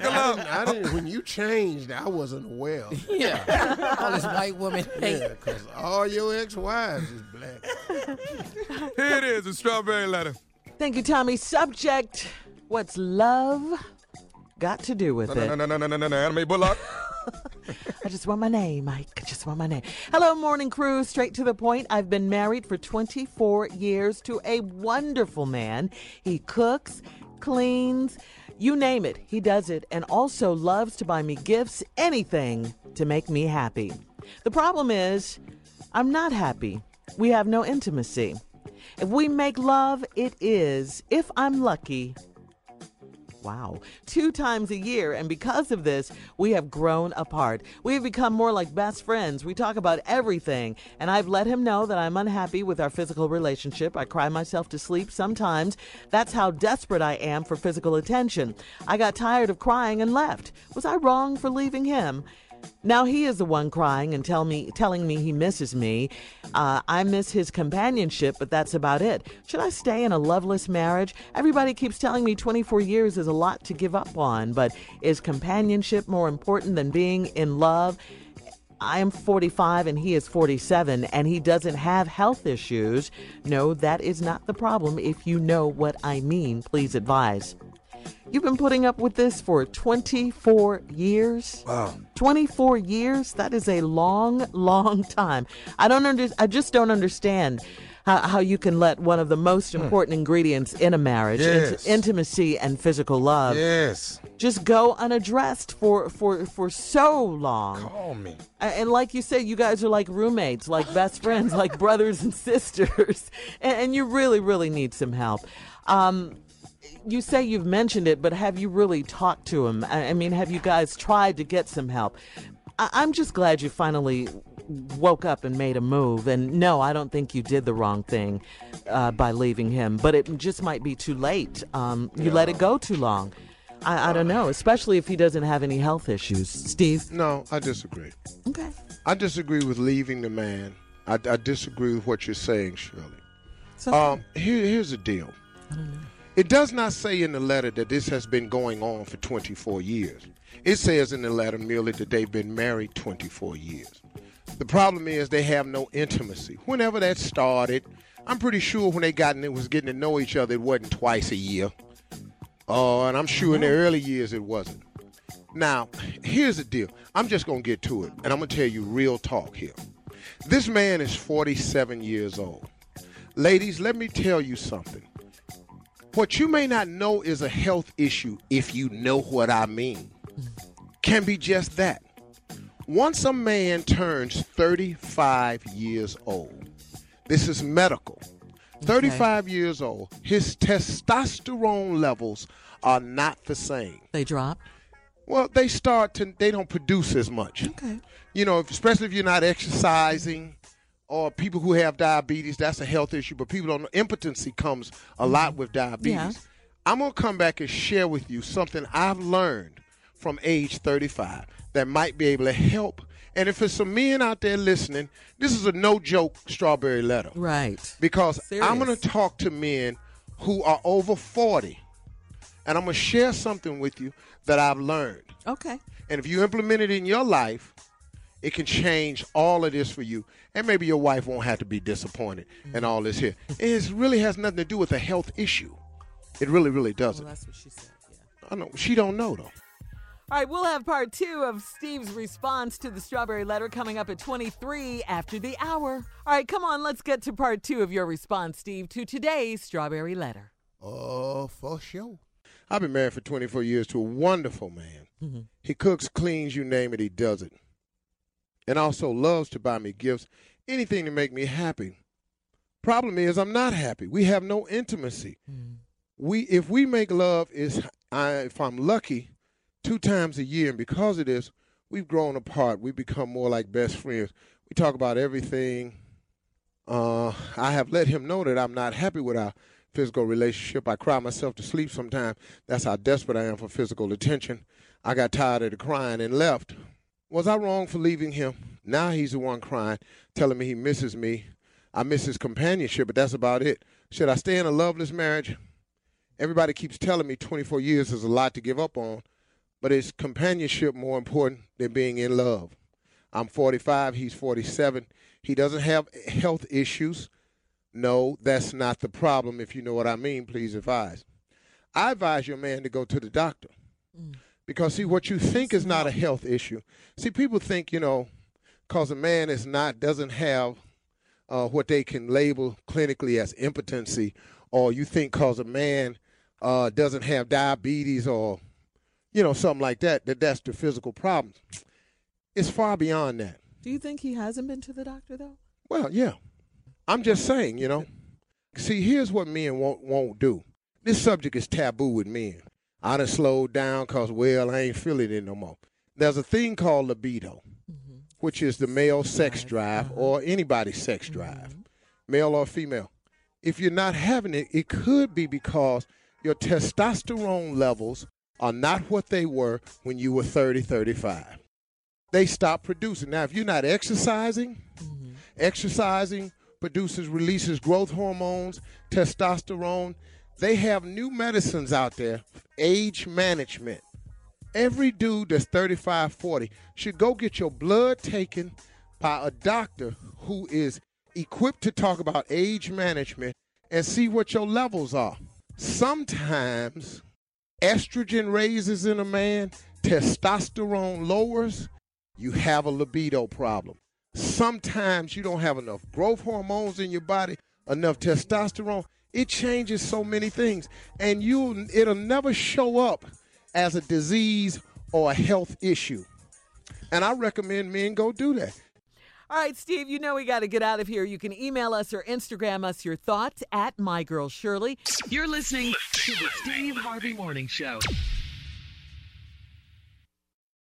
Buckle I up. didn't, I didn't. When you changed, I wasn't aware. Of it. Yeah. All this white woman hate. Yeah, because all your ex-wives is black. Here it is, a strawberry letter. Thank you, Tommy. Subject What's love got to do with No, it? no, no, no, no, no, no, no, Anna Mae Bullock. I just want my name, Mike. I just want my name. Hello, morning crew. Straight to the point. I've been married for 24 years to a wonderful man. He cooks, cleans, you name it, he does it, and also loves to buy me gifts, anything to make me happy. The problem is, I'm not happy. We have no intimacy. If we make love, it is, if I'm lucky, Wow. Two times a year. And because of this, we have grown apart. We have become more like best friends. We talk about everything. And I've let him know that I'm unhappy with our physical relationship. I cry myself to sleep sometimes. That's how desperate I am for physical attention. I got tired of crying and left. Was I wrong for leaving him? Now he is the one crying and tell me, telling me he misses me. Uh, I miss his companionship, but that's about it. Should I stay in a loveless marriage? Everybody keeps telling me 24 years is a lot to give up on, but is companionship more important than being in love? I am 45 and he is 47 and he doesn't have health issues. No, that is not the problem. If you know what I mean, please advise. You've been putting up with this for 24 years. Wow. 24 years? That is a long, long time. I don't under, I just don't understand how, how you can let one of the most important ingredients in a marriage, int- intimacy and physical love, Yes. just go unaddressed for, for, for so long. Call me. And like you said, you guys are like roommates, like best friends, like brothers and sisters, and, and you really, really need some help. Um, you say you've mentioned it, but have you really talked to him? I, I mean, have you guys tried to get some help? I, I'm just glad you finally woke up and made a move. And no, I don't think you did the wrong thing uh, by leaving him, but it just might be too late. Um, you let it go too long. I, I don't know, especially if he doesn't have any health issues. Steve? No, I disagree. Okay. I disagree with leaving the man. I, I disagree with what you're saying, Shirley. So, Um, here, here's the deal. It does not say in the letter that this has been going on for 24 years. It says in the letter merely that they've been married 24 years. The problem is they have no intimacy. Whenever that started, I'm pretty sure when they got in, it was getting to know each other, it wasn't twice a year. Oh, and I'm sure in the mm-hmm. early years it wasn't. Now, here's the deal. I'm just going to get to it, and I'm going to tell you real talk here. This man is 47 years old. Ladies, let me tell you something. What you may not know is a health issue, if you know what I mean, can be just that. Once a man turns 35 years old, this is medical. 35 years old, his testosterone levels are not the same. they drop. Well, they start to they don't produce as much. Okay. You know, especially if you're not exercising or people who have diabetes, that's a health issue, but people don't know impotency comes a mm-hmm. lot with diabetes. Yeah. I'm going to come back and share with you something I've learned from age 35 that might be able to help. And if it's some men out there listening, this is a no joke strawberry letter Right. because I'm going to talk to men who are over 40 and I'm going to share something with you that I've learned. Okay. And if you implement it in your life, it can change all of this for you. And maybe your wife won't have to be disappointed and all this here. It really has nothing to do with a health issue. It really, really doesn't. That's what she said. Yeah. I know she don't know though. All right, we'll have part two of Steve's response to the strawberry letter coming up at 23 after the hour. All right, come on, let's get to part two of your response, Steve, to today's strawberry letter. Oh, for sure. I've been married for 24 years to a wonderful man. Mm-hmm. He cooks, cleans, you name it, he does it. And also loves to buy me gifts, anything to make me happy. Problem is, I'm not happy. We have no intimacy. We, if we make love, is if I'm lucky, two times a year, and because of this, we've grown apart. We become more like best friends. We talk about everything. Uh, I have let him know that I'm not happy with our physical relationship. I cry myself to sleep sometimes. That's how desperate I am for physical attention. I got tired of the crying and left. Was I wrong for leaving him? Now he's the one crying, telling me he misses me. I miss his companionship, but that's about it. Should I stay in a loveless marriage? Everybody keeps telling me 24 years is a lot to give up on, but is companionship more important than being in love? I'm 45, he's 47. He doesn't have health issues. No, that's not the problem. If you know what I mean, please advise. I advise your man to go to the doctor. Mm. Because, see, what you think is not a health issue. See, people think, you know, because a man is not, doesn't have uh, what they can label clinically as impotency, or you think because a man uh, doesn't have diabetes or, you know, something like that, that that's the physical problem. It's far beyond that. Do you think he hasn't been to the doctor though? Well, yeah. I'm just saying, you know. See, here's what men won't won't do. This subject is taboo with men. I done slowed down because, well, I ain't feeling it no more. There's a thing called libido, mm-hmm. which is the male sex drive uh-huh. or anybody's sex mm-hmm. drive, male or female. If you're not having it, it could be because your testosterone levels are not what they were when you were 30, 35 they stop producing. Now, if you're not exercising, mm-hmm. exercising produces releases growth hormones, testosterone. They have new medicines out there, age management. Every dude that's 35, 40 should go get your blood taken by a doctor who is equipped to talk about age management and see what your levels are. Sometimes estrogen raises in a man, testosterone lowers, you have a libido problem. Sometimes you don't have enough growth hormones in your body, enough testosterone. It changes so many things, and you it'll never show up as a disease or a health issue. And I recommend men go do that. All right, Steve, you know we got to get out of here. You can email us or Instagram us your thoughts at My Girl Shirley. You're listening to the Steve Harvey Morning Show.